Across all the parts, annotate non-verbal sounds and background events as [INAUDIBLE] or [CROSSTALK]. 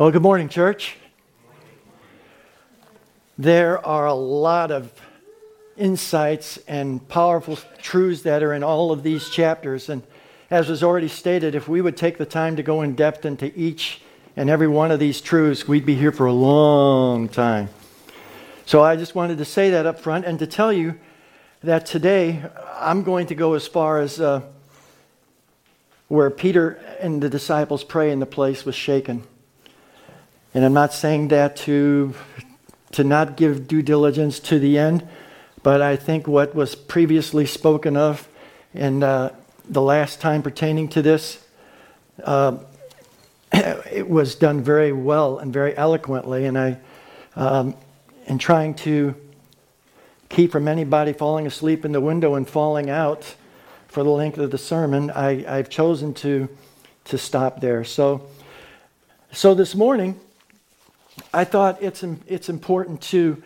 Well, good morning, church. There are a lot of insights and powerful truths that are in all of these chapters. And as was already stated, if we would take the time to go in depth into each and every one of these truths, we'd be here for a long time. So I just wanted to say that up front and to tell you that today I'm going to go as far as uh, where Peter and the disciples pray and the place was shaken. And I'm not saying that to, to not give due diligence to the end, but I think what was previously spoken of in uh, the last time pertaining to this, uh, [CLEARS THROAT] it was done very well and very eloquently. And I, um, in trying to keep from anybody falling asleep in the window and falling out for the length of the sermon, I, I've chosen to, to stop there. So, so this morning, I thought it's, it's important to,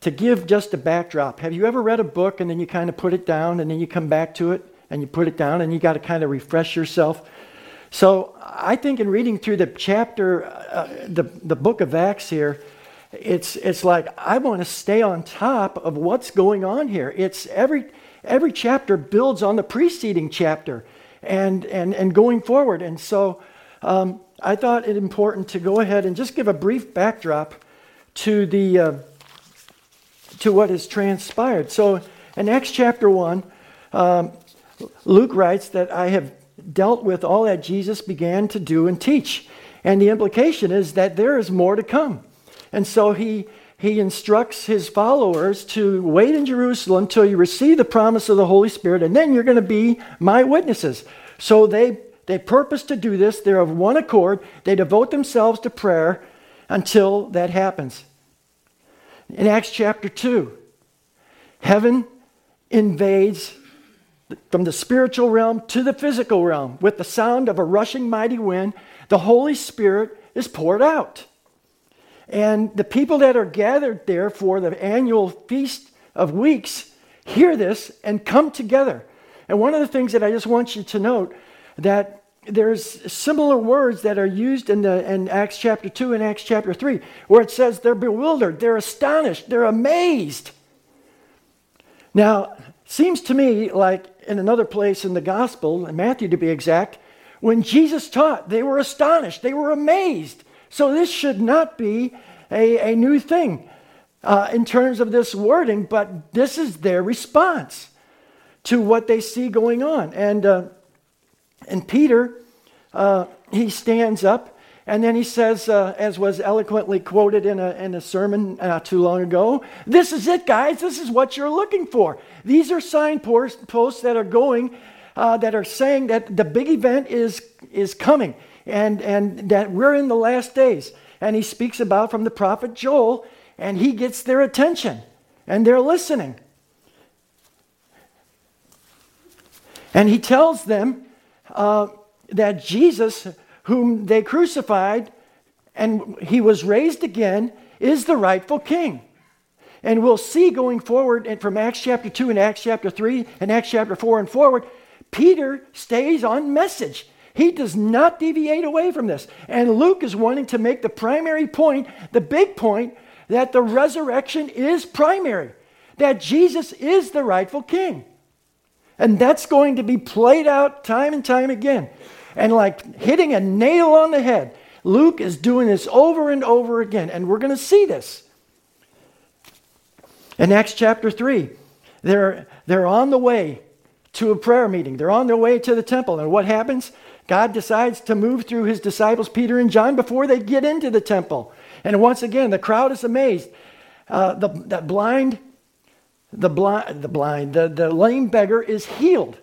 to give just a backdrop. Have you ever read a book and then you kind of put it down and then you come back to it and you put it down and you got to kind of refresh yourself? So I think in reading through the chapter, uh, the, the book of Acts here, it's, it's like I want to stay on top of what's going on here. It's every, every chapter builds on the preceding chapter and, and, and going forward. And so um, I thought it important to go ahead and just give a brief backdrop to, the, uh, to what has transpired. So in Acts chapter 1, um, Luke writes that I have dealt with all that Jesus began to do and teach. And the implication is that there is more to come. And so he, he instructs his followers to wait in Jerusalem until you receive the promise of the Holy Spirit, and then you're going to be my witnesses. So they, they purpose to do this. They're of one accord. They devote themselves to prayer until that happens. In Acts chapter 2, heaven invades from the spiritual realm to the physical realm with the sound of a rushing mighty wind. The Holy Spirit is poured out. And the people that are gathered there for the annual Feast of Weeks hear this and come together. And one of the things that I just want you to note that there's similar words that are used in, the, in Acts chapter 2 and Acts chapter 3, where it says they're bewildered, they're astonished, they're amazed. Now, seems to me like in another place in the gospel, in Matthew to be exact, when Jesus taught, they were astonished, they were amazed. So this should not be a, a new thing uh, in terms of this wording, but this is their response to what they see going on. And, uh, and Peter, uh, he stands up and then he says, uh, as was eloquently quoted in a, in a sermon not too long ago, This is it, guys. This is what you're looking for. These are signposts that are going, uh, that are saying that the big event is, is coming and, and that we're in the last days. And he speaks about from the prophet Joel, and he gets their attention, and they're listening. And he tells them uh, that Jesus, whom they crucified, and he was raised again, is the rightful king. And we'll see going forward and from Acts chapter 2 and Acts chapter 3 and Acts chapter 4 and forward, Peter stays on message. He does not deviate away from this. And Luke is wanting to make the primary point, the big point, that the resurrection is primary, that Jesus is the rightful king. And that's going to be played out time and time again. And like hitting a nail on the head, Luke is doing this over and over again. And we're going to see this. In Acts chapter 3, they're, they're on the way to a prayer meeting. They're on their way to the temple. And what happens? God decides to move through his disciples, Peter and John, before they get into the temple. And once again, the crowd is amazed. Uh, the, the blind, the blind, the blind, the, the lame beggar is healed.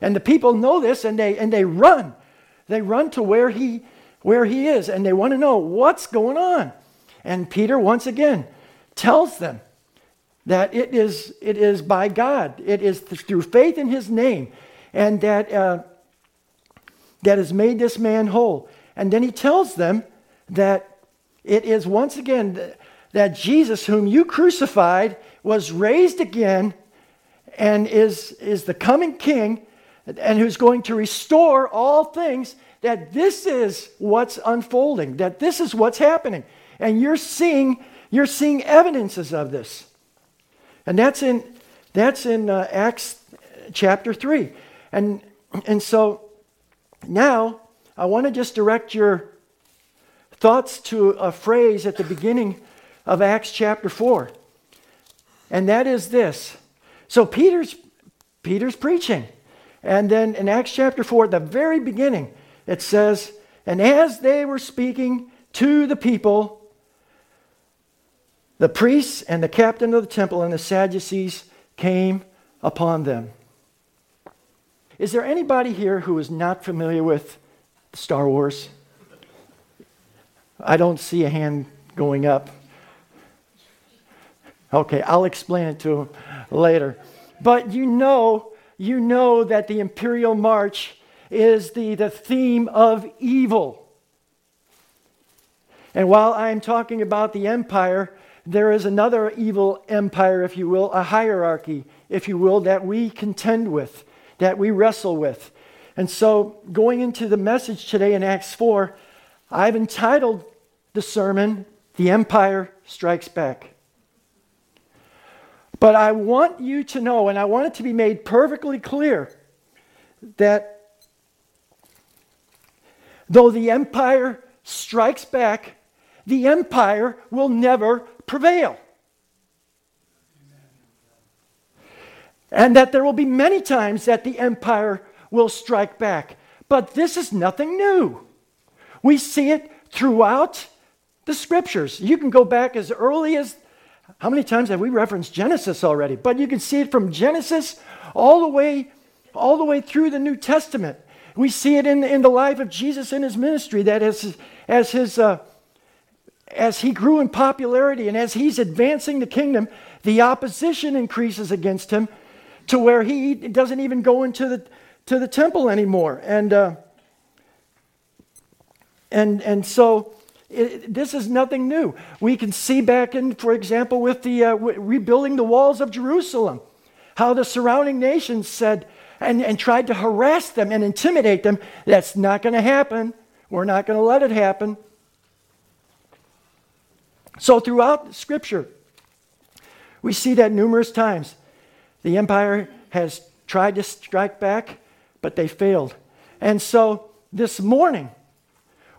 And the people know this and they, and they run. They run to where he, where he is and they want to know what's going on. And Peter, once again, tells them that it is, it is by God, it is through faith in his name, and that uh, that has made this man whole. And then he tells them that it is once again that Jesus, whom you crucified, was raised again and is, is the coming king and who's going to restore all things that this is what's unfolding, that this is what's happening. And you're seeing, you're seeing evidences of this. And that's in, that's in uh, Acts chapter 3. And, and so now I want to just direct your thoughts to a phrase at the beginning of Acts chapter 4. And that is this. So Peter's Peter's preaching. And then in Acts chapter 4, at the very beginning, it says, And as they were speaking to the people, the priests and the captain of the temple and the Sadducees came upon them. Is there anybody here who is not familiar with Star Wars? I don't see a hand going up. Okay, I'll explain it to him later. But you know, you know that the imperial march is the, the theme of evil. And while I'm talking about the empire, there is another evil empire, if you will, a hierarchy, if you will, that we contend with, that we wrestle with. And so, going into the message today in Acts 4, I've entitled the sermon, The Empire Strikes Back. But I want you to know, and I want it to be made perfectly clear, that though the empire strikes back, the empire will never prevail. And that there will be many times that the empire will strike back. But this is nothing new. We see it throughout the scriptures. You can go back as early as how many times have we referenced Genesis already? But you can see it from Genesis all the way all the way through the New Testament. We see it in, in the life of Jesus in his ministry that as, as his uh, as he grew in popularity and as he's advancing the kingdom, the opposition increases against him to where he doesn't even go into the, to the temple anymore. And, uh, and, and so it, this is nothing new. We can see back in, for example, with the uh, rebuilding the walls of Jerusalem, how the surrounding nations said and, and tried to harass them and intimidate them. That's not going to happen. We're not going to let it happen. So, throughout Scripture, we see that numerous times the empire has tried to strike back, but they failed. And so, this morning,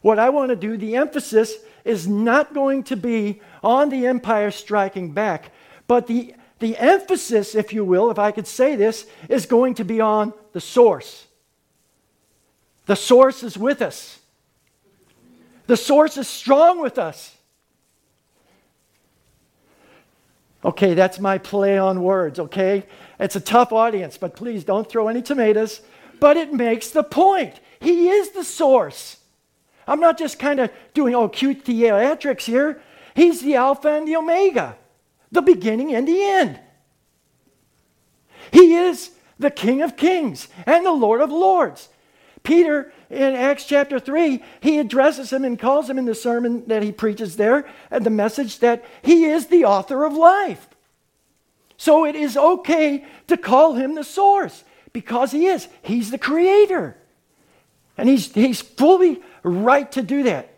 what I want to do, the emphasis is not going to be on the empire striking back, but the, the emphasis, if you will, if I could say this, is going to be on the source. The source is with us, the source is strong with us. Okay, that's my play on words, okay? It's a tough audience, but please don't throw any tomatoes. But it makes the point. He is the source. I'm not just kind of doing, all cute theatrics here. He's the Alpha and the Omega, the beginning and the end. He is the King of Kings and the Lord of Lords. Peter, in Acts chapter 3, he addresses him and calls him in the sermon that he preaches there, and the message that he is the author of life. So it is okay to call him the source because he is. He's the creator. And he's, he's fully right to do that.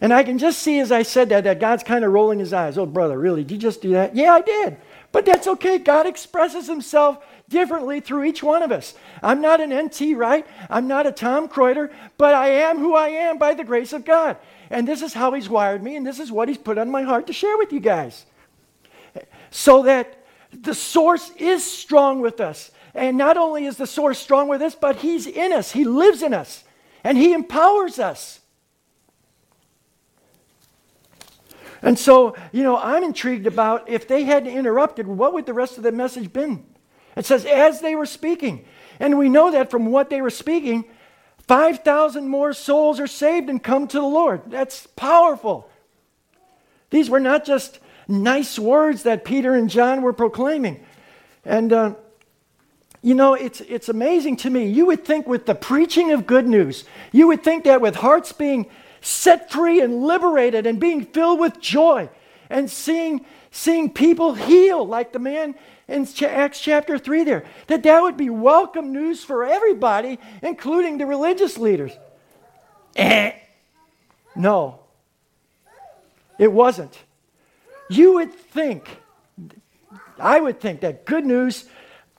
And I can just see as I said that, that God's kind of rolling his eyes. Oh, brother, really? Did you just do that? Yeah, I did. But that's okay. God expresses himself differently through each one of us. I'm not an NT Wright? I'm not a Tom Kreuter, but I am who I am by the grace of God. And this is how He's wired me, and this is what He's put on my heart to share with you guys. So that the source is strong with us. And not only is the source strong with us, but He's in us, He lives in us, and He empowers us. And so, you know, I'm intrigued about if they hadn't interrupted, what would the rest of the message been? It says, as they were speaking. And we know that from what they were speaking, 5,000 more souls are saved and come to the Lord. That's powerful. These were not just nice words that Peter and John were proclaiming. And, uh, you know, it's, it's amazing to me. You would think with the preaching of good news, you would think that with hearts being set free and liberated and being filled with joy and seeing, seeing people heal like the man in Acts chapter 3 there, that that would be welcome news for everybody, including the religious leaders. Eh. No, it wasn't. You would think, I would think that good news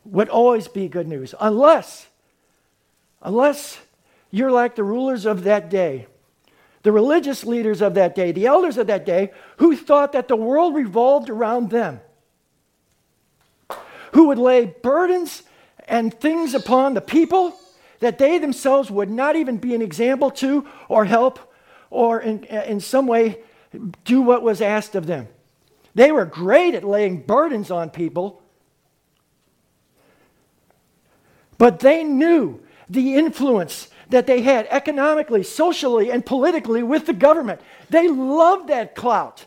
would always be good news, unless, unless you're like the rulers of that day, the religious leaders of that day, the elders of that day, who thought that the world revolved around them, who would lay burdens and things upon the people that they themselves would not even be an example to or help or in, in some way do what was asked of them. They were great at laying burdens on people, but they knew the influence that they had economically, socially, and politically with the government. They loved that clout,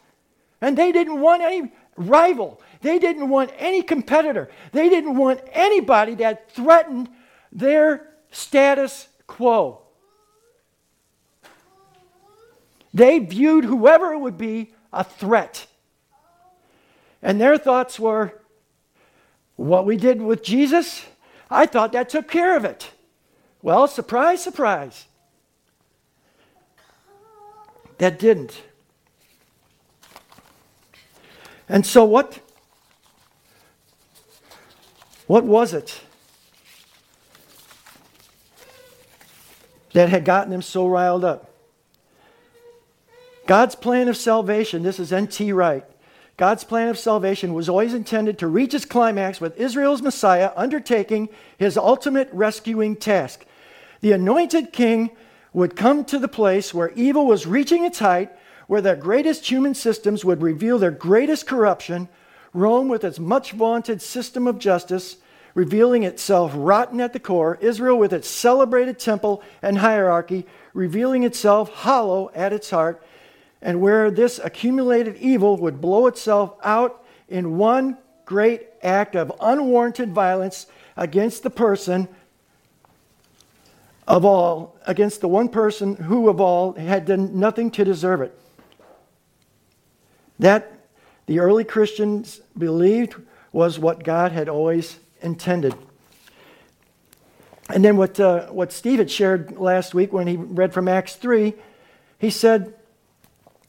and they didn't want any rival. They didn't want any competitor. They didn't want anybody that threatened their status quo. They viewed whoever it would be a threat. And their thoughts were what we did with Jesus, I thought that took care of it. Well, surprise, surprise. That didn't. And so what what was it that had gotten them so riled up? God's plan of salvation, this is N.T. Wright. God's plan of salvation was always intended to reach its climax with Israel's Messiah undertaking his ultimate rescuing task. The anointed king would come to the place where evil was reaching its height, where the greatest human systems would reveal their greatest corruption. Rome, with its much vaunted system of justice, revealing itself rotten at the core, Israel, with its celebrated temple and hierarchy, revealing itself hollow at its heart, and where this accumulated evil would blow itself out in one great act of unwarranted violence against the person of all, against the one person who of all had done nothing to deserve it. That the early Christians believed was what God had always intended. And then what, uh, what Steve had shared last week when he read from Acts 3, he said,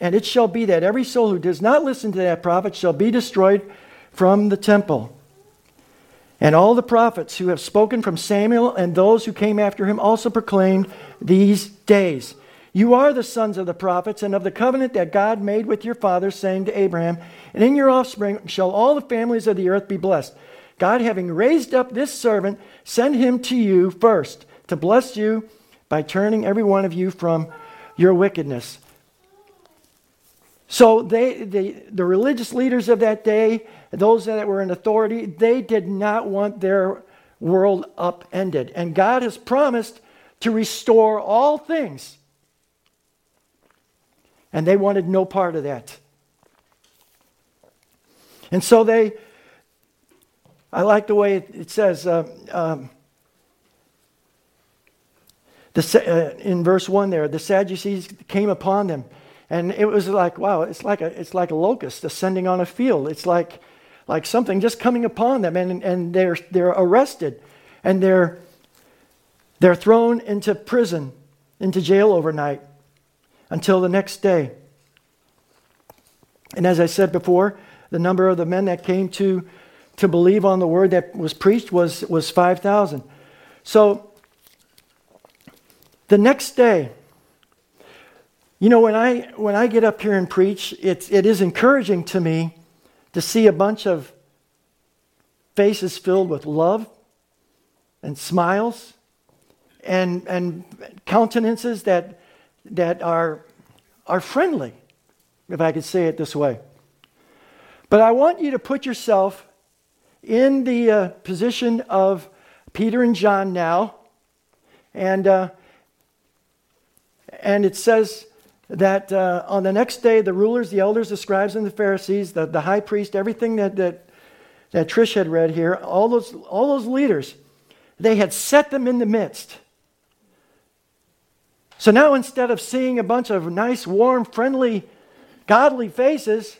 and it shall be that every soul who does not listen to that prophet shall be destroyed from the temple. And all the prophets who have spoken from Samuel and those who came after him also proclaimed these days. You are the sons of the prophets and of the covenant that God made with your fathers, saying to Abraham, And in your offspring shall all the families of the earth be blessed. God, having raised up this servant, sent him to you first to bless you by turning every one of you from your wickedness. So they, they, the religious leaders of that day, those that were in authority, they did not want their world upended. And God has promised to restore all things. And they wanted no part of that. And so they, I like the way it says uh, um, the, uh, in verse 1 there, the Sadducees came upon them and it was like, wow, it's like a, it's like a locust ascending on a field. It's like, like something just coming upon them, and, and they're, they're arrested, and they're, they're thrown into prison, into jail overnight until the next day. And as I said before, the number of the men that came to, to believe on the word that was preached was, was 5,000. So the next day, you know, when I, when I get up here and preach, it's, it is encouraging to me to see a bunch of faces filled with love and smiles and, and countenances that, that are, are friendly, if I could say it this way. But I want you to put yourself in the uh, position of Peter and John now. And uh, and it says that uh, on the next day, the rulers, the elders, the scribes, and the Pharisees, the, the high priest, everything that, that, that Trish had read here, all those, all those leaders, they had set them in the midst. So now instead of seeing a bunch of nice, warm, friendly, godly faces,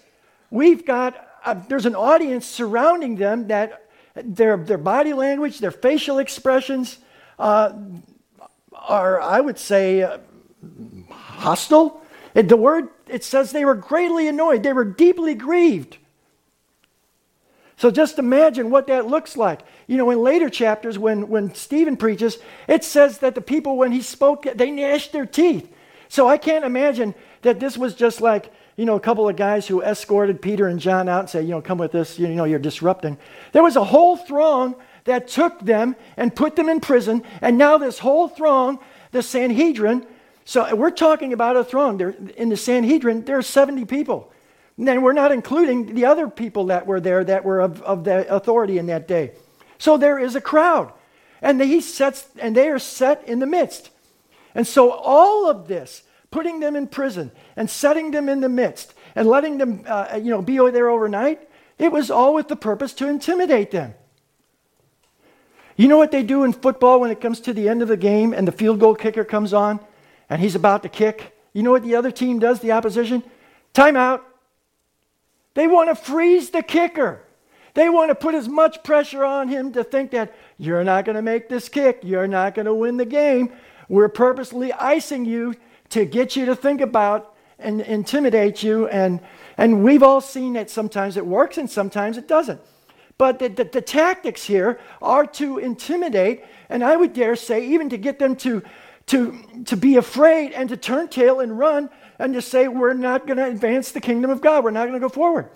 we've got, a, there's an audience surrounding them that their, their body language, their facial expressions uh, are, I would say, uh, hostile. And the word, it says they were greatly annoyed, they were deeply grieved. So just imagine what that looks like. You know, in later chapters, when, when Stephen preaches, it says that the people, when he spoke, they gnashed their teeth. So I can't imagine that this was just like, you know, a couple of guys who escorted Peter and John out and say, you know, come with us, you know, you're disrupting. There was a whole throng that took them and put them in prison, and now this whole throng, the Sanhedrin, so we're talking about a throng. There, in the Sanhedrin, there are 70 people. And then we're not including the other people that were there that were of, of the authority in that day. So there is a crowd. And he sets, and they are set in the midst. And so all of this, putting them in prison and setting them in the midst and letting them, uh, you know, be there overnight, it was all with the purpose to intimidate them. You know what they do in football when it comes to the end of the game and the field goal kicker comes on? And he's about to kick, you know what the other team does, the opposition? Timeout. They want to freeze the kicker. They want to put as much pressure on him to think that you're not going to make this kick, you're not going to win the game. We're purposely icing you to get you to think about and intimidate you. And, and we've all seen that sometimes it works and sometimes it doesn't. But the, the, the tactics here are to intimidate, and I would dare say, even to get them to to, to be afraid and to turn tail and run and to say, we're not going to advance the kingdom of God. We're not going to go forward.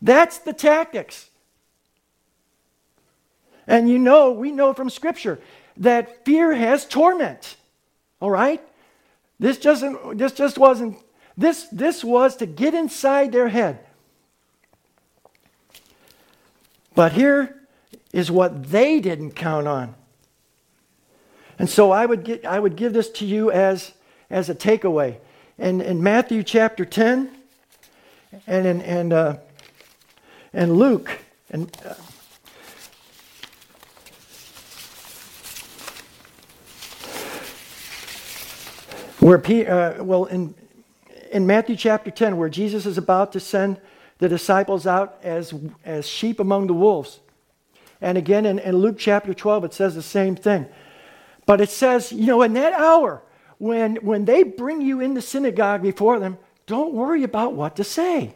That's the tactics. And you know, we know from Scripture that fear has torment. All right? This just, this just wasn't, this, this was to get inside their head. But here is what they didn't count on. And so I would, get, I would give this to you as, as a takeaway. In, in Matthew chapter 10 and in and, uh, and Luke, and, uh, where P, uh, well, in, in Matthew chapter 10, where Jesus is about to send the disciples out as, as sheep among the wolves. And again, in, in Luke chapter 12, it says the same thing. But it says, you know, in that hour, when, when they bring you in the synagogue before them, don't worry about what to say.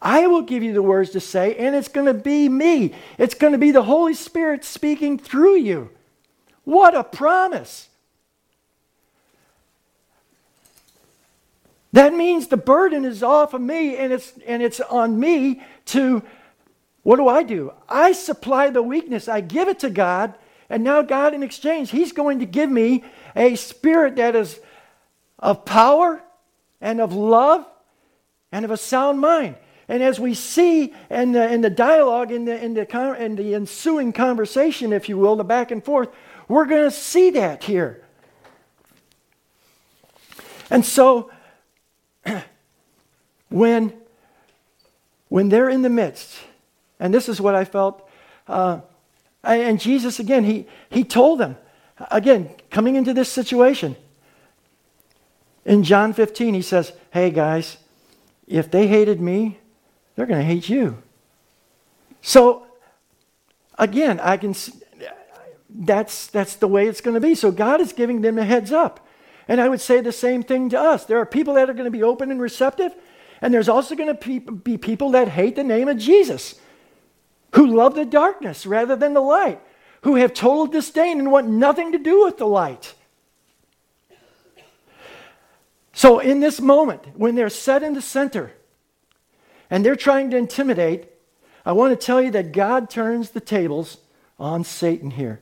I will give you the words to say, and it's going to be me. It's going to be the Holy Spirit speaking through you. What a promise! That means the burden is off of me and it's, and it's on me to, what do I do? I supply the weakness. I give it to God and now, God, in exchange, He's going to give me a spirit that is of power and of love and of a sound mind. And as we see in the, in the dialogue, in the, in, the, in the ensuing conversation, if you will, the back and forth, we're going to see that here. And so, [CLEARS THROAT] when, when they're in the midst, and this is what I felt uh, and Jesus, again, he, he told them, again, coming into this situation, in John 15, he says, Hey guys, if they hated me, they're going to hate you. So, again, I can that's that's the way it's going to be. So God is giving them a heads up. And I would say the same thing to us. There are people that are going to be open and receptive, and there's also going to be people that hate the name of Jesus who love the darkness rather than the light, who have total disdain and want nothing to do with the light. So, in this moment, when they're set in the center and they're trying to intimidate, I want to tell you that God turns the tables on Satan here.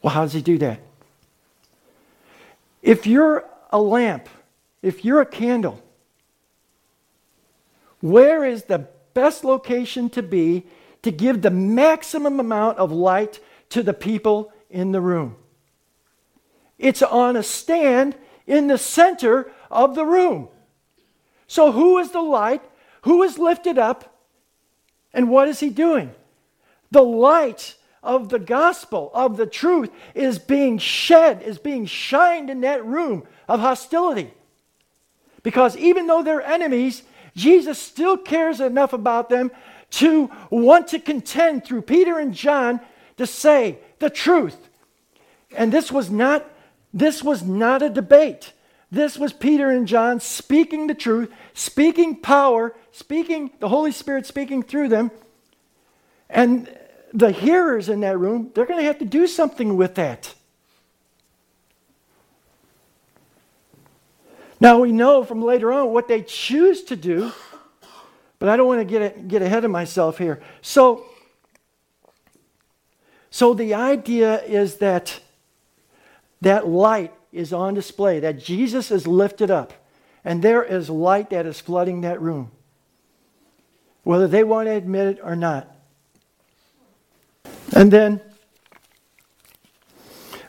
Well, how does he do that? If you're a lamp, if you're a candle, where is the best location to be to give the maximum amount of light to the people in the room. It's on a stand in the center of the room. So, who is the light? Who is lifted up? And what is he doing? The light of the gospel, of the truth, is being shed, is being shined in that room of hostility. Because even though they're enemies, Jesus still cares enough about them to want to contend through Peter and John to say the truth. And this was not this was not a debate. This was Peter and John speaking the truth, speaking power, speaking the Holy Spirit speaking through them. And the hearers in that room, they're going to have to do something with that. Now we know from later on what they choose to do, but I don't want to get, get ahead of myself here. So, so the idea is that that light is on display, that Jesus is lifted up, and there is light that is flooding that room, whether they want to admit it or not. And then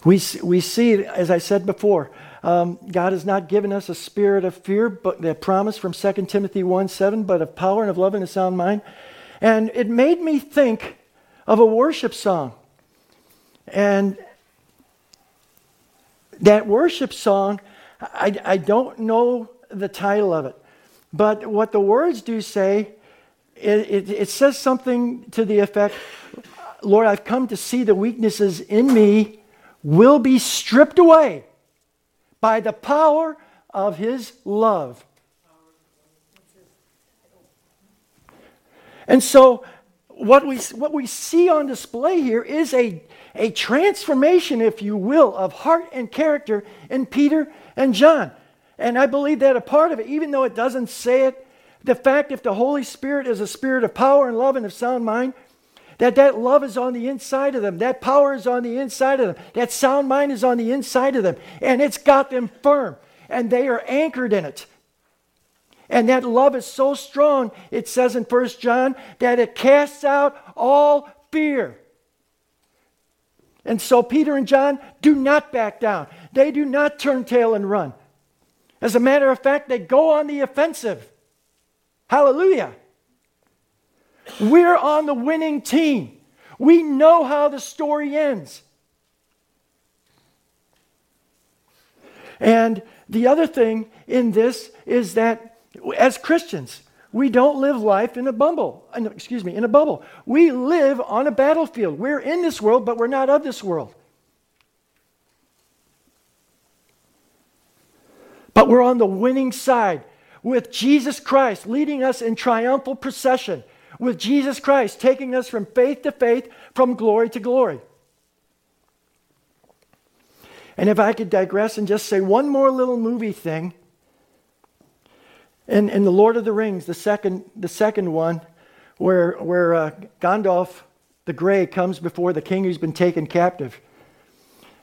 we, we see, as I said before, um, God has not given us a spirit of fear, but the promise from 2 Timothy 1 7, but of power and of love and a sound mind. And it made me think of a worship song. And that worship song, I, I don't know the title of it, but what the words do say, it, it, it says something to the effect Lord, I've come to see the weaknesses in me will be stripped away by the power of his love. And so, what we, what we see on display here is a, a transformation, if you will, of heart and character in Peter and John. And I believe that a part of it, even though it doesn't say it, the fact if the Holy Spirit is a spirit of power and love and of sound mind, that that love is on the inside of them. That power is on the inside of them. That sound mind is on the inside of them. And it's got them firm. And they are anchored in it. And that love is so strong, it says in 1 John, that it casts out all fear. And so Peter and John do not back down. They do not turn tail and run. As a matter of fact, they go on the offensive. Hallelujah. We're on the winning team. We know how the story ends. And the other thing in this is that as Christians, we don't live life in a bubble. Uh, excuse me, in a bubble. We live on a battlefield. We're in this world, but we're not of this world. But we're on the winning side with Jesus Christ leading us in triumphal procession with Jesus Christ taking us from faith to faith, from glory to glory. And if I could digress and just say one more little movie thing, in, in The Lord of the Rings, the second, the second one, where, where uh, Gandalf the Grey comes before the king who's been taken captive.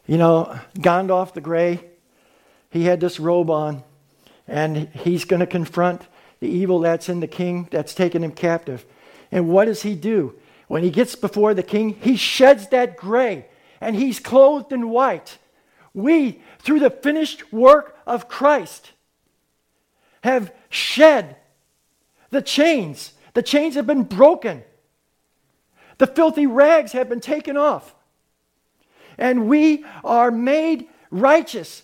You know, Gandalf the Grey, he had this robe on, and he's going to confront the evil that's in the king that's taken him captive. And what does he do? When he gets before the king, he sheds that gray and he's clothed in white. We, through the finished work of Christ, have shed the chains. The chains have been broken. The filthy rags have been taken off. And we are made righteous.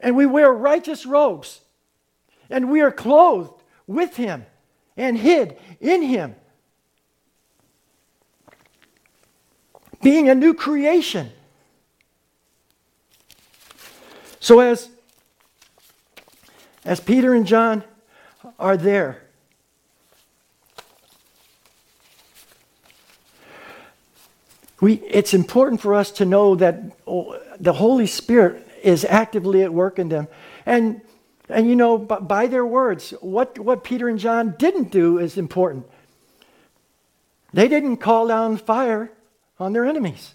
And we wear righteous robes. And we are clothed with Him and hid in him. Being a new creation. So as as Peter and John are there, we, it's important for us to know that oh, the Holy Spirit is actively at work in them. And and you know, by their words, what, what Peter and John didn't do is important. They didn't call down fire on their enemies.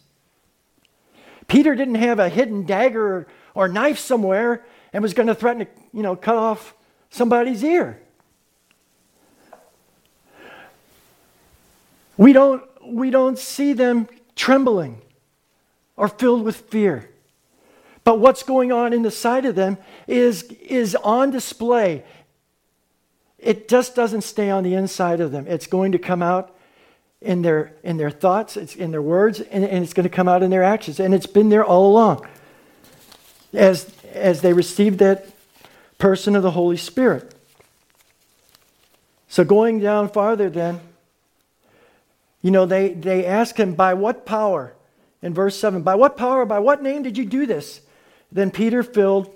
Peter didn't have a hidden dagger or, knife somewhere and was going to threaten to, you know, cut off somebody's ear. We don't, we don't see them trembling or filled with fear. But what's going on in the side of them is, is on display. It just doesn't stay on the inside of them. It's going to come out in their, in their thoughts, it's in their words, and, and it's going to come out in their actions. And it's been there all along as, as they received that person of the Holy Spirit. So going down farther, then, you know, they, they ask him, By what power? In verse 7, By what power, by what name did you do this? Then Peter, filled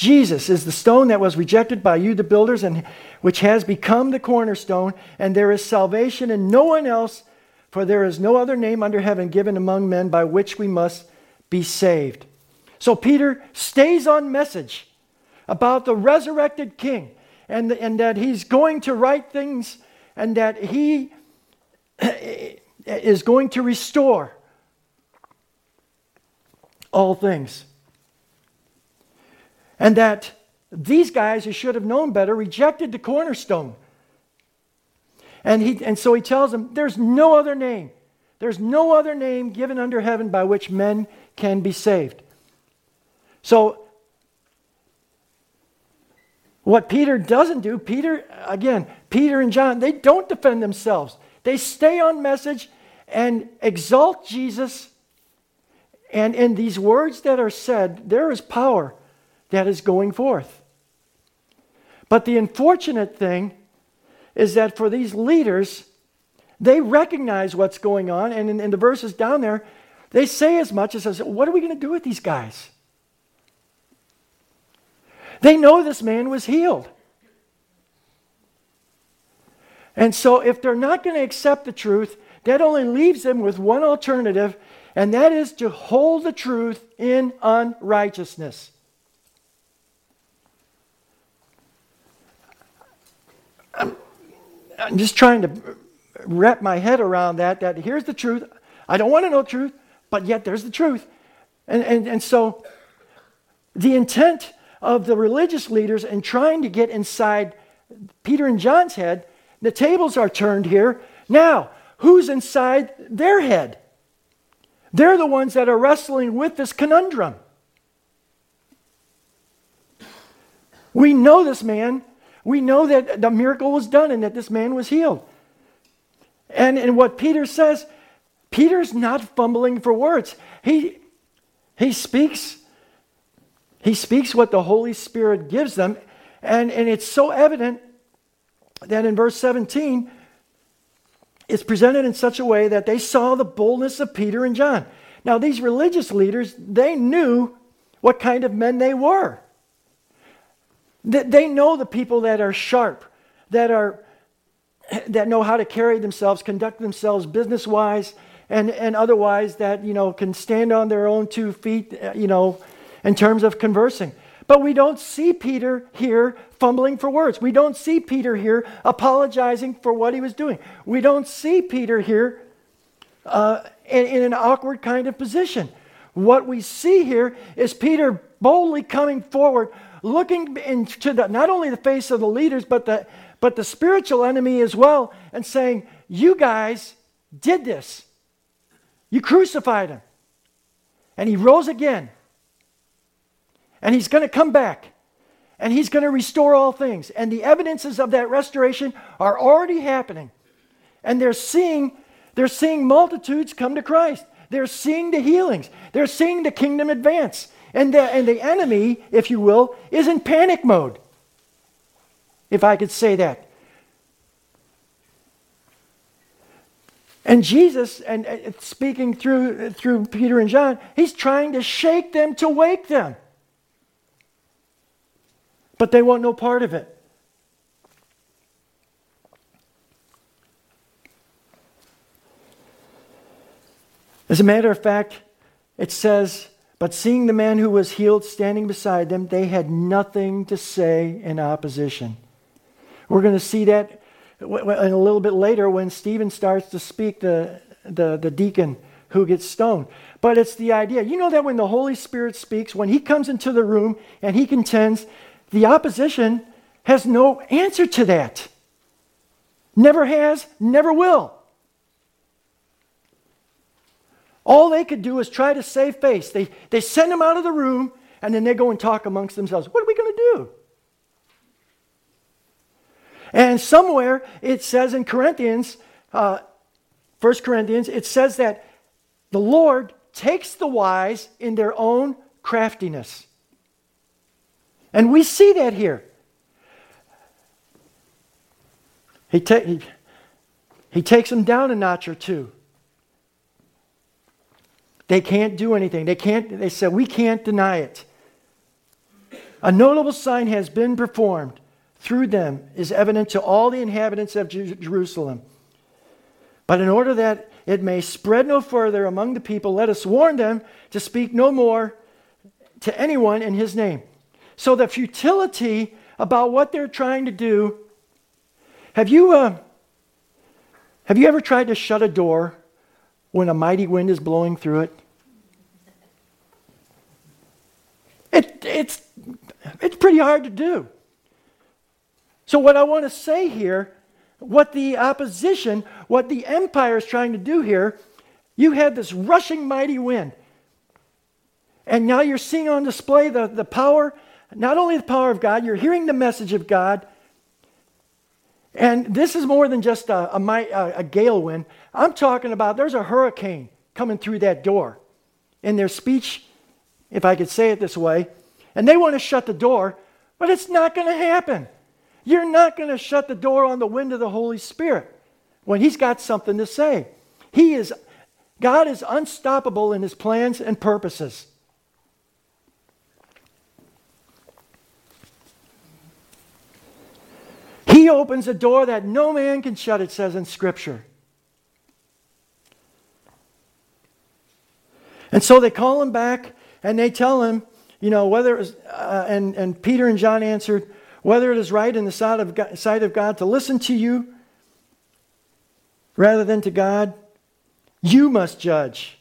Jesus is the stone that was rejected by you, the builders, and which has become the cornerstone, and there is salvation in no one else, for there is no other name under heaven given among men by which we must be saved. So Peter stays on message about the resurrected king and, and that he's going to right things and that he [CLEARS THROAT] is going to restore all things. And that these guys who should have known better rejected the cornerstone. And, he, and so he tells them there's no other name. There's no other name given under heaven by which men can be saved. So, what Peter doesn't do, Peter, again, Peter and John, they don't defend themselves. They stay on message and exalt Jesus. And in these words that are said, there is power that is going forth. But the unfortunate thing is that for these leaders, they recognize what's going on. And in, in the verses down there, they say as much as, says, What are we going to do with these guys? They know this man was healed. And so, if they're not going to accept the truth, that only leaves them with one alternative, and that is to hold the truth in unrighteousness. I'm, I'm just trying to wrap my head around that. That here's the truth. I don't want to know the truth, but yet there's the truth. And, and, and so, the intent of the religious leaders in trying to get inside Peter and John's head, the tables are turned here. Now, who's inside their head? They're the ones that are wrestling with this conundrum. We know this man. We know that the miracle was done and that this man was healed. And, and what Peter says, Peter's not fumbling for words. He, he speaks he speaks what the Holy Spirit gives them. And, and it's so evident that in verse 17, it's presented in such a way that they saw the boldness of Peter and John. Now, these religious leaders, they knew what kind of men they were. They know the people that are sharp, that are that know how to carry themselves, conduct themselves business wise, and, and otherwise that you know can stand on their own two feet, you know, in terms of conversing. But we don't see Peter here fumbling for words. We don't see Peter here apologizing for what he was doing. We don't see Peter here uh, in, in an awkward kind of position. What we see here is Peter boldly coming forward, looking into the, not only the face of the leaders, but the, but the spiritual enemy as well, and saying, You guys did this. You crucified him. And he rose again. And he's going to come back and he's going to restore all things. And the evidences of that restoration are already happening. And they're seeing, they're seeing multitudes come to Christ. They're seeing the healings. They're seeing the kingdom advance. And the, and the enemy, if you will, is in panic mode. If I could say that. And Jesus, and uh, uh, speaking through, uh, through Peter and John, he's trying to shake them to wake them but they want no part of it. As a matter of fact, it says, But seeing the man who was healed standing beside them, they had nothing to say in opposition. We're going to see that and a little bit later when Stephen starts to speak, the, the, the deacon who gets stoned. But it's the idea. You know that when the Holy Spirit speaks, when he comes into the room and he contends, the opposition has no answer to that. Never has, never will. All they could do is try to save face. They, they send him out of the room, and then they go and talk amongst themselves. What are we going to do? And somewhere it says in Corinthians, uh, 1 Corinthians, it says that the Lord takes the wise in their own craftiness. And we see that here. He, ta- he, he takes them down a notch or two. They can't do anything. They can't, they said, we can't deny it. A notable sign has been performed through them is evident to all the inhabitants of Jerusalem. But in order that it may spread no further among the people, let us warn them to speak no more to anyone in his name. So the futility about what they're trying to do. Have you, uh, have you ever tried to shut a door when a mighty wind is blowing through it? it it's, it's pretty hard to do. So, what I want to say here, what the opposition, what the empire is trying to do here, you had this rushing mighty wind. And now you're seeing on display the, the power, not only the power of God, you're hearing the message of God. And this is more than just a, a, a gale wind. I'm talking about there's a hurricane coming through that door. In their speech, if I could say it this way, and they want to shut the door, but it's not going to happen. You're not going to shut the door on the wind of the Holy Spirit when He's got something to say. He is, God is unstoppable in His plans and purposes. He opens a door that no man can shut, it says in Scripture. And so they call him back and they tell him, you know, whether, was, uh, and, and Peter and John answered, whether it is right in the sight of, God, sight of God to listen to you rather than to God, you must judge.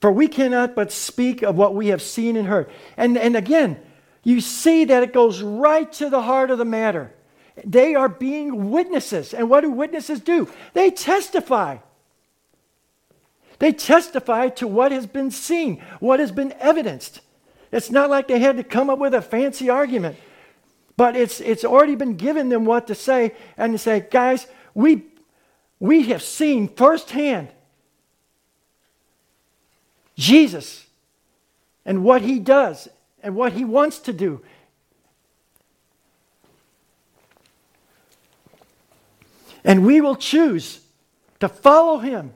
For we cannot but speak of what we have seen and heard. And, and again, you see that it goes right to the heart of the matter. They are being witnesses. And what do witnesses do? They testify. They testify to what has been seen, what has been evidenced. It's not like they had to come up with a fancy argument, but it's, it's already been given them what to say. And to say, guys, we, we have seen firsthand Jesus and what he does and what he wants to do. And we will choose to follow him.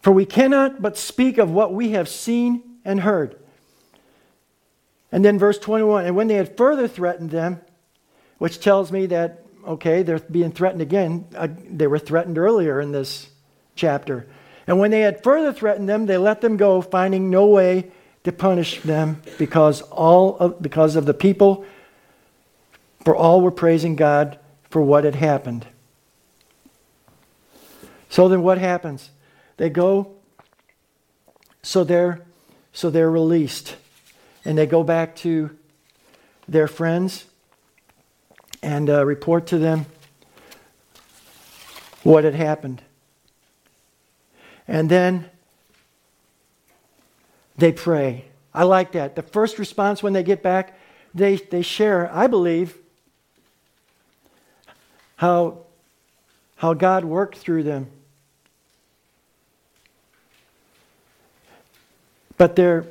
For we cannot but speak of what we have seen and heard. And then verse 21 and when they had further threatened them, which tells me that, okay, they're being threatened again. Uh, they were threatened earlier in this chapter. And when they had further threatened them, they let them go, finding no way to punish them because, all of, because of the people for all were praising God for what had happened. So then what happens? They go, so they're, so they're released. And they go back to their friends and uh, report to them what had happened. And then they pray. I like that. The first response when they get back, they, they share, I believe, how, how God worked through them. But they're,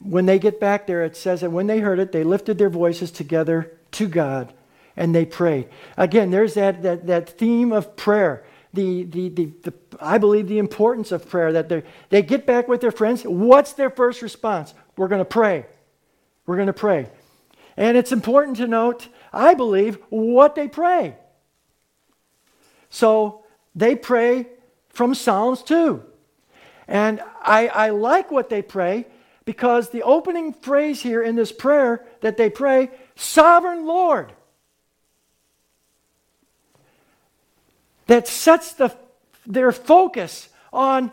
when they get back there, it says that when they heard it, they lifted their voices together to God and they prayed. Again, there's that, that, that theme of prayer. The, the, the, the, I believe the importance of prayer that they get back with their friends. What's their first response? We're going to pray. We're going to pray. And it's important to note, I believe, what they pray. So they pray from Psalms 2. And I, I like what they pray because the opening phrase here in this prayer that they pray, Sovereign Lord, that sets the, their focus on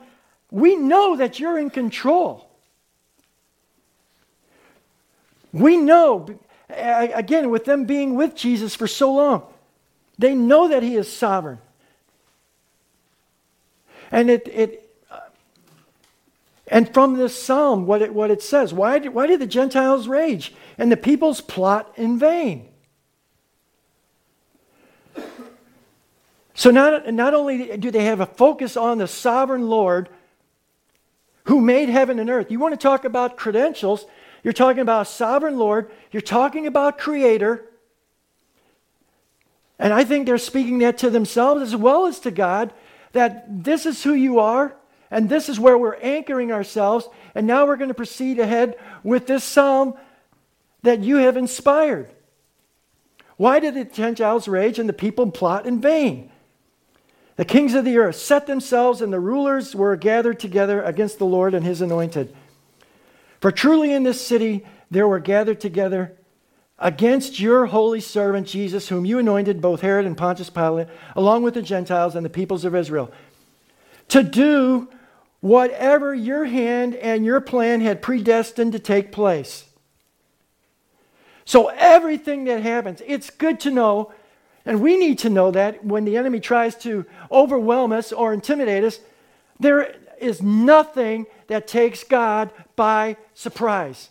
we know that you're in control. We know, again, with them being with Jesus for so long, they know that He is sovereign. And it, it and from this psalm, what it, what it says, why did, why did the Gentiles rage and the peoples plot in vain? So not, not only do they have a focus on the sovereign Lord who made heaven and earth, you want to talk about credentials, you're talking about sovereign Lord, you're talking about creator. And I think they're speaking that to themselves as well as to God that this is who you are. And this is where we're anchoring ourselves. And now we're going to proceed ahead with this psalm that you have inspired. Why did the Gentiles rage and the people plot in vain? The kings of the earth set themselves, and the rulers were gathered together against the Lord and his anointed. For truly in this city there were gathered together against your holy servant Jesus, whom you anointed, both Herod and Pontius Pilate, along with the Gentiles and the peoples of Israel, to do whatever your hand and your plan had predestined to take place. So, everything that happens, it's good to know, and we need to know that when the enemy tries to overwhelm us or intimidate us, there is nothing that takes God by surprise.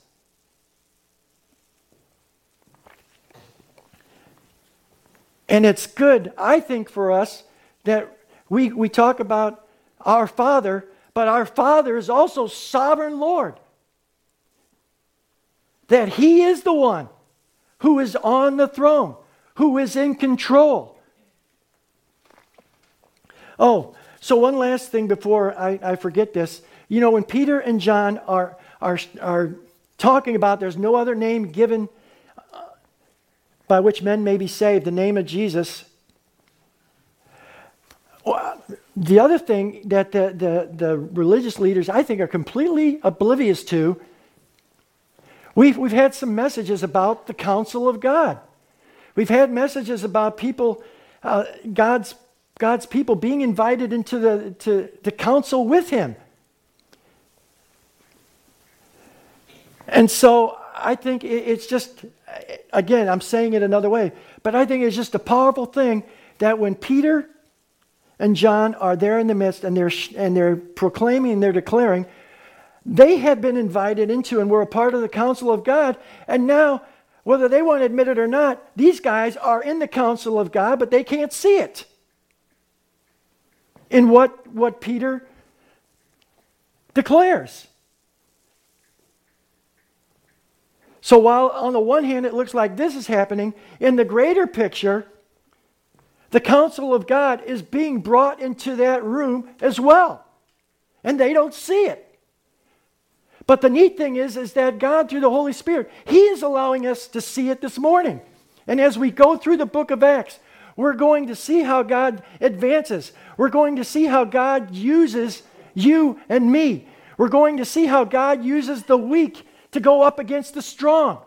And it's good, I think, for us that we, we talk about our Father but our Father is also sovereign Lord. That He is the one who is on the throne, who is in control. Oh, so one last thing before I, I forget this. You know, when Peter and John are, are, are talking about there's no other name given uh, by which men may be saved, the name of Jesus, the other thing that the, the, the religious leaders, I think, are completely oblivious to, we've, we've had some messages about the counsel of God. We've had messages about people, uh, God's, God's people being invited into the to, to counsel with Him. And so I think it's just, again, I'm saying it another way, but I think it's just a powerful thing that when Peter and John are there in the midst and they're, and they're proclaiming, they're declaring, they had been invited into and were a part of the council of God. And now, whether they want to admit it or not, these guys are in the council of God, but they can't see it. In what, what Peter declares. So, while on the one hand it looks like this is happening, in the greater picture, the counsel of God is being brought into that room as well. And they don't see it. But the neat thing is, is that God, through the Holy Spirit, He is allowing us to see it this morning. And as we go through the book of Acts, we're going to see how God advances. We're going to see how God uses you and me. We're going to see how God uses the weak to go up against the strong.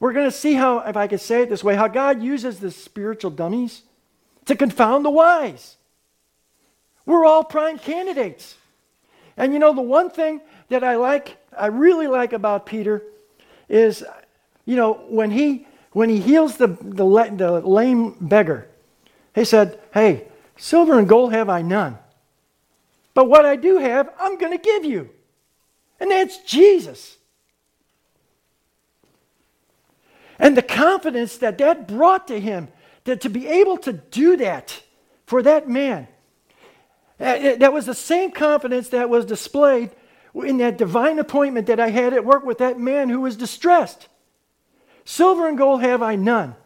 We're going to see how, if I could say it this way, how God uses the spiritual dummies to confound the wise. We're all prime candidates. And you know, the one thing that I like, I really like about Peter is, you know, when he when he heals the, the, the lame beggar, he said, Hey, silver and gold have I none. But what I do have, I'm going to give you. And that's Jesus. And the confidence that that brought to him that to be able to do that for that man, uh, that was the same confidence that was displayed in that divine appointment that I had at work with that man who was distressed. Silver and gold have I none.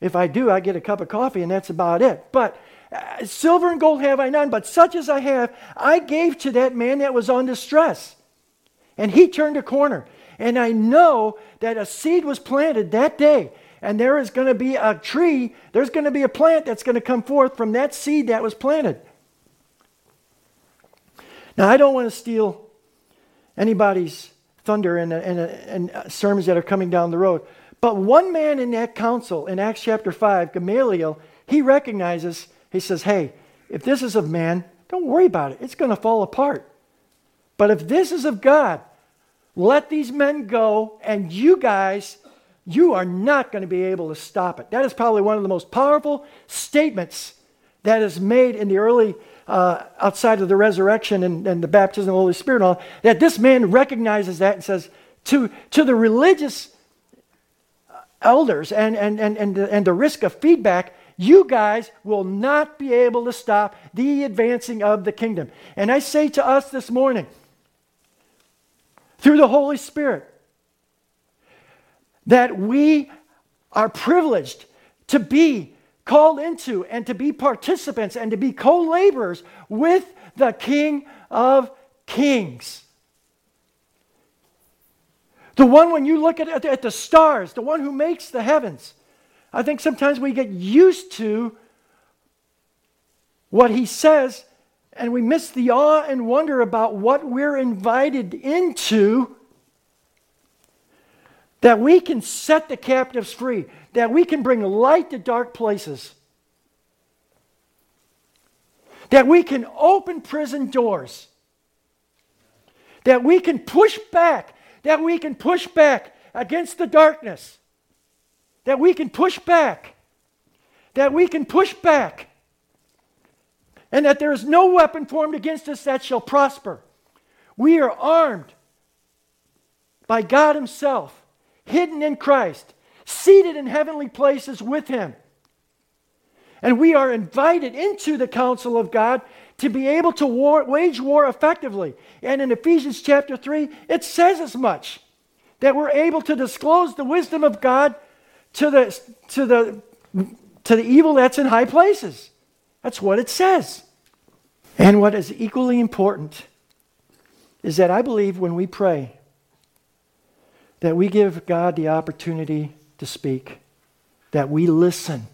If I do, I get a cup of coffee and that's about it. But uh, silver and gold have I none, but such as I have, I gave to that man that was on distress. And he turned a corner. And I know that a seed was planted that day and there is going to be a tree, there's going to be a plant that's going to come forth from that seed that was planted. Now, I don't want to steal anybody's thunder and, and, and sermons that are coming down the road. But one man in that council in Acts chapter 5, Gamaliel, he recognizes, he says, hey, if this is of man, don't worry about it. It's going to fall apart. But if this is of God, let these men go, and you guys, you are not going to be able to stop it. That is probably one of the most powerful statements that is made in the early, uh, outside of the resurrection and, and the baptism of the Holy Spirit, all, that this man recognizes that and says to, to the religious elders and, and, and, and, and the risk of feedback, you guys will not be able to stop the advancing of the kingdom. And I say to us this morning, through the Holy Spirit, that we are privileged to be called into and to be participants and to be co laborers with the King of Kings. The one, when you look at, at, the stars, the one who makes the heavens, I think sometimes we get used to what he says and we miss the awe and wonder about what we're invited into. That we can set the captives free, that we can bring light to dark places, that we can open prison doors, that we can push back, that we can push back against the darkness. That we can push back, that we can push back, and that there is no weapon formed against us that shall prosper. We are armed by God Himself, hidden in Christ, seated in heavenly places with Him. And we are invited into the counsel of God to be able to war, wage war effectively. And in Ephesians chapter 3, it says as much that we're able to disclose the wisdom of God to the, to the, to the evil that's in high places. That's what it says. And what is equally important is that I believe when we pray, that we give God the opportunity to speak, that we listen.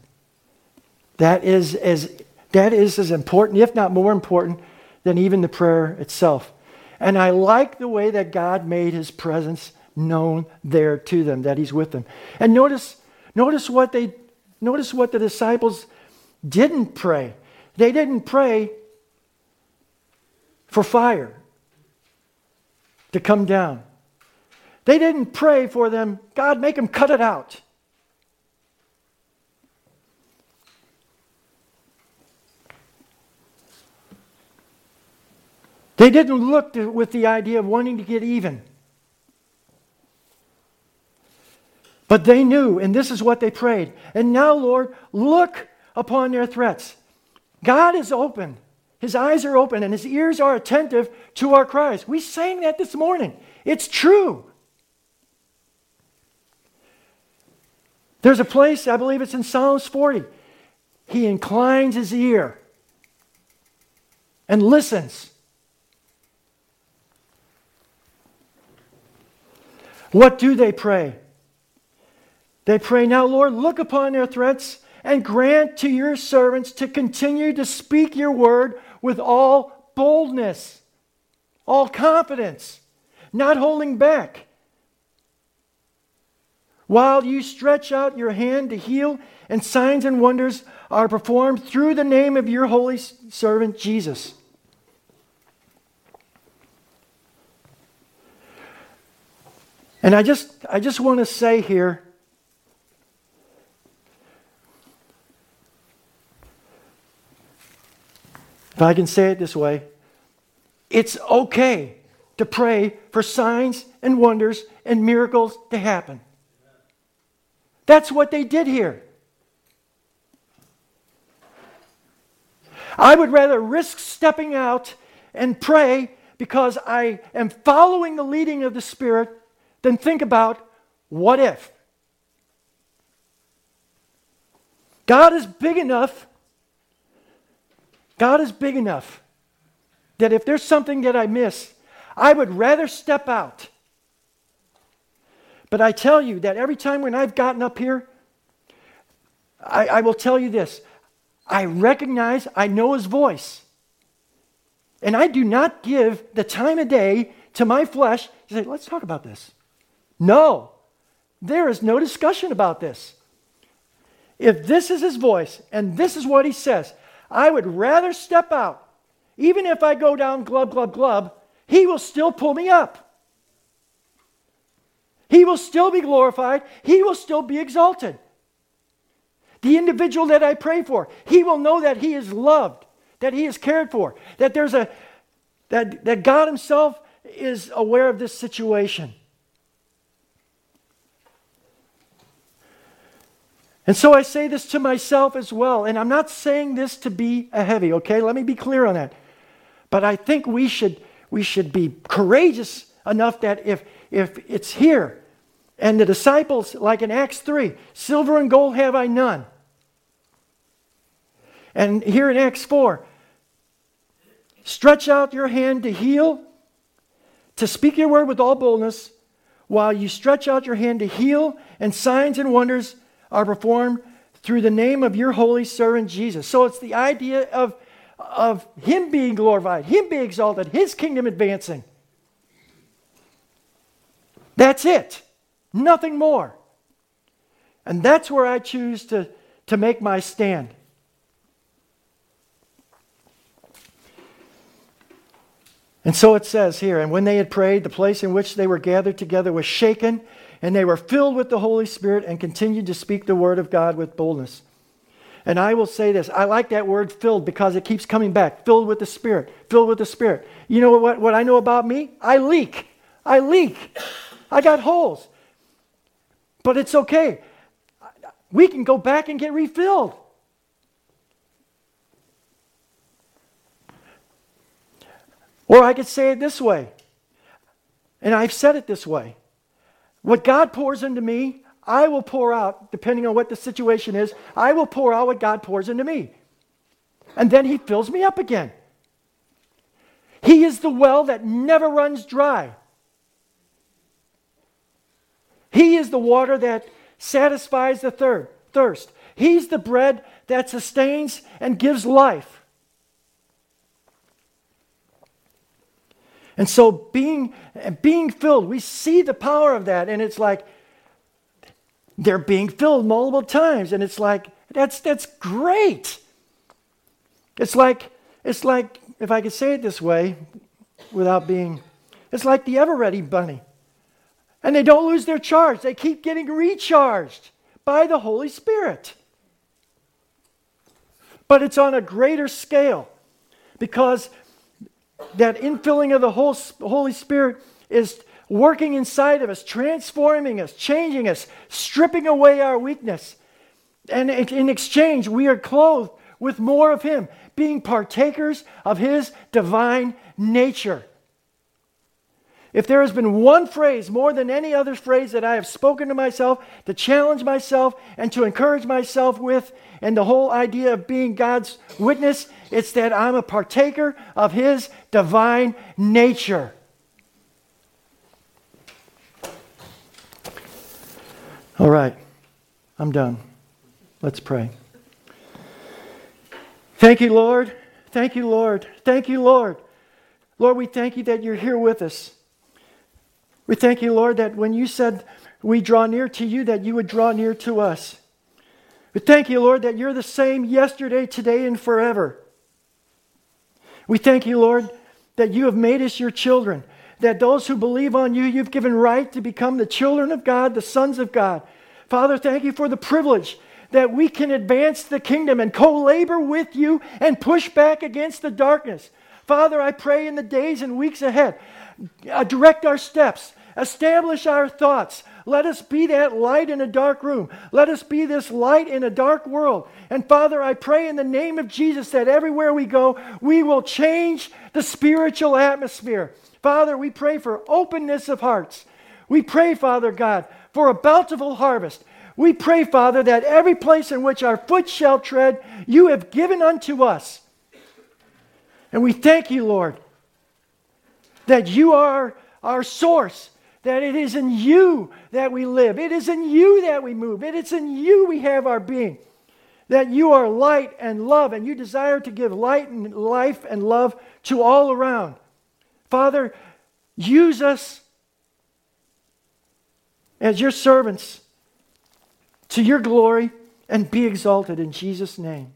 That is as, that is as important, if not more important, than even the prayer itself. And I like the way that God made his presence known there to them, that he's with them. And notice Notice what they notice what the disciples didn't pray. They didn't pray for fire to come down. They didn't pray for them, God, make them cut it out. They didn't look to, with the idea of wanting to get even. But they knew, and this is what they prayed. And now, Lord, look upon their threats. God is open. His eyes are open and his ears are attentive to our cries. We sang that this morning. It's true. There's a place, I believe it's in Psalms 40. He inclines his ear and listens. What do they pray? They pray, Now, Lord, look upon their threats and grant to your servants to continue to speak your word with all boldness, all confidence, not holding back. While you stretch out your hand to heal, and signs and wonders are performed through the name of your holy servant Jesus. And I just, I just want to say here if I can say it this way, it's okay to pray for signs and wonders and miracles to happen. That's what they did here. I would rather risk stepping out and pray because I am following the leading of the Spirit than think about what if. God is big enough God is big enough that if there's something that I miss, I would rather step out. But I tell you that every time when I've gotten up here, I, I will tell you this I recognize, I know his voice. And I do not give the time of day to my flesh to say, let's talk about this. No, there is no discussion about this. If this is his voice and this is what he says, I would rather step out. Even if I go down glub, glub, glub, he will still pull me up. He will still be glorified. He will still be exalted. The individual that I pray for, he will know that he is loved, that he is cared for, that there's a that, that God Himself is aware of this situation. And so I say this to myself as well. And I'm not saying this to be a heavy, okay? Let me be clear on that. But I think we should, we should be courageous enough that if, if it's here and the disciples, like in Acts 3, silver and gold have I none. And here in Acts 4, stretch out your hand to heal, to speak your word with all boldness, while you stretch out your hand to heal, and signs and wonders are performed through the name of your holy servant Jesus. So it's the idea of, of Him being glorified, Him being exalted, His kingdom advancing. That's it. Nothing more. And that's where I choose to, to make my stand. And so it says here, and when they had prayed, the place in which they were gathered together was shaken, and they were filled with the Holy Spirit and continued to speak the word of God with boldness. And I will say this I like that word filled because it keeps coming back filled with the Spirit, filled with the Spirit. You know what, what I know about me? I leak. I leak. I got holes. But it's okay. We can go back and get refilled. Or I could say it this way, and I've said it this way what God pours into me, I will pour out, depending on what the situation is, I will pour out what God pours into me. And then He fills me up again. He is the well that never runs dry. He is the water that satisfies the thir- thirst. He's the bread that sustains and gives life. And so being, being filled, we see the power of that. And it's like they're being filled multiple times. And it's like, that's, that's great. It's like, it's like, if I could say it this way without being, it's like the ever ready bunny. And they don't lose their charge, they keep getting recharged by the Holy Spirit. But it's on a greater scale because that infilling of the Holy Spirit is working inside of us, transforming us, changing us, stripping away our weakness. And in exchange, we are clothed with more of Him, being partakers of His divine nature. If there has been one phrase more than any other phrase that I have spoken to myself to challenge myself and to encourage myself with, and the whole idea of being God's witness, it's that I'm a partaker of His divine nature. All right, I'm done. Let's pray. Thank you, Lord. Thank you, Lord. Thank you, Lord. Lord, we thank you that you're here with us. We thank you, Lord, that when you said we draw near to you, that you would draw near to us. We thank you, Lord, that you're the same yesterday, today, and forever. We thank you, Lord, that you have made us your children, that those who believe on you, you've given right to become the children of God, the sons of God. Father, thank you for the privilege that we can advance the kingdom and co labor with you and push back against the darkness. Father, I pray in the days and weeks ahead, uh, direct our steps, establish our thoughts. Let us be that light in a dark room. Let us be this light in a dark world. And Father, I pray in the name of Jesus that everywhere we go, we will change the spiritual atmosphere. Father, we pray for openness of hearts. We pray, Father God, for a bountiful harvest. We pray, Father, that every place in which our foot shall tread, you have given unto us. And we thank you, Lord, that you are our source, that it is in you that we live, it is in you that we move, it is in you we have our being. that you are light and love, and you desire to give light and life and love to all around. Father, use us as your servants to your glory and be exalted in Jesus' name.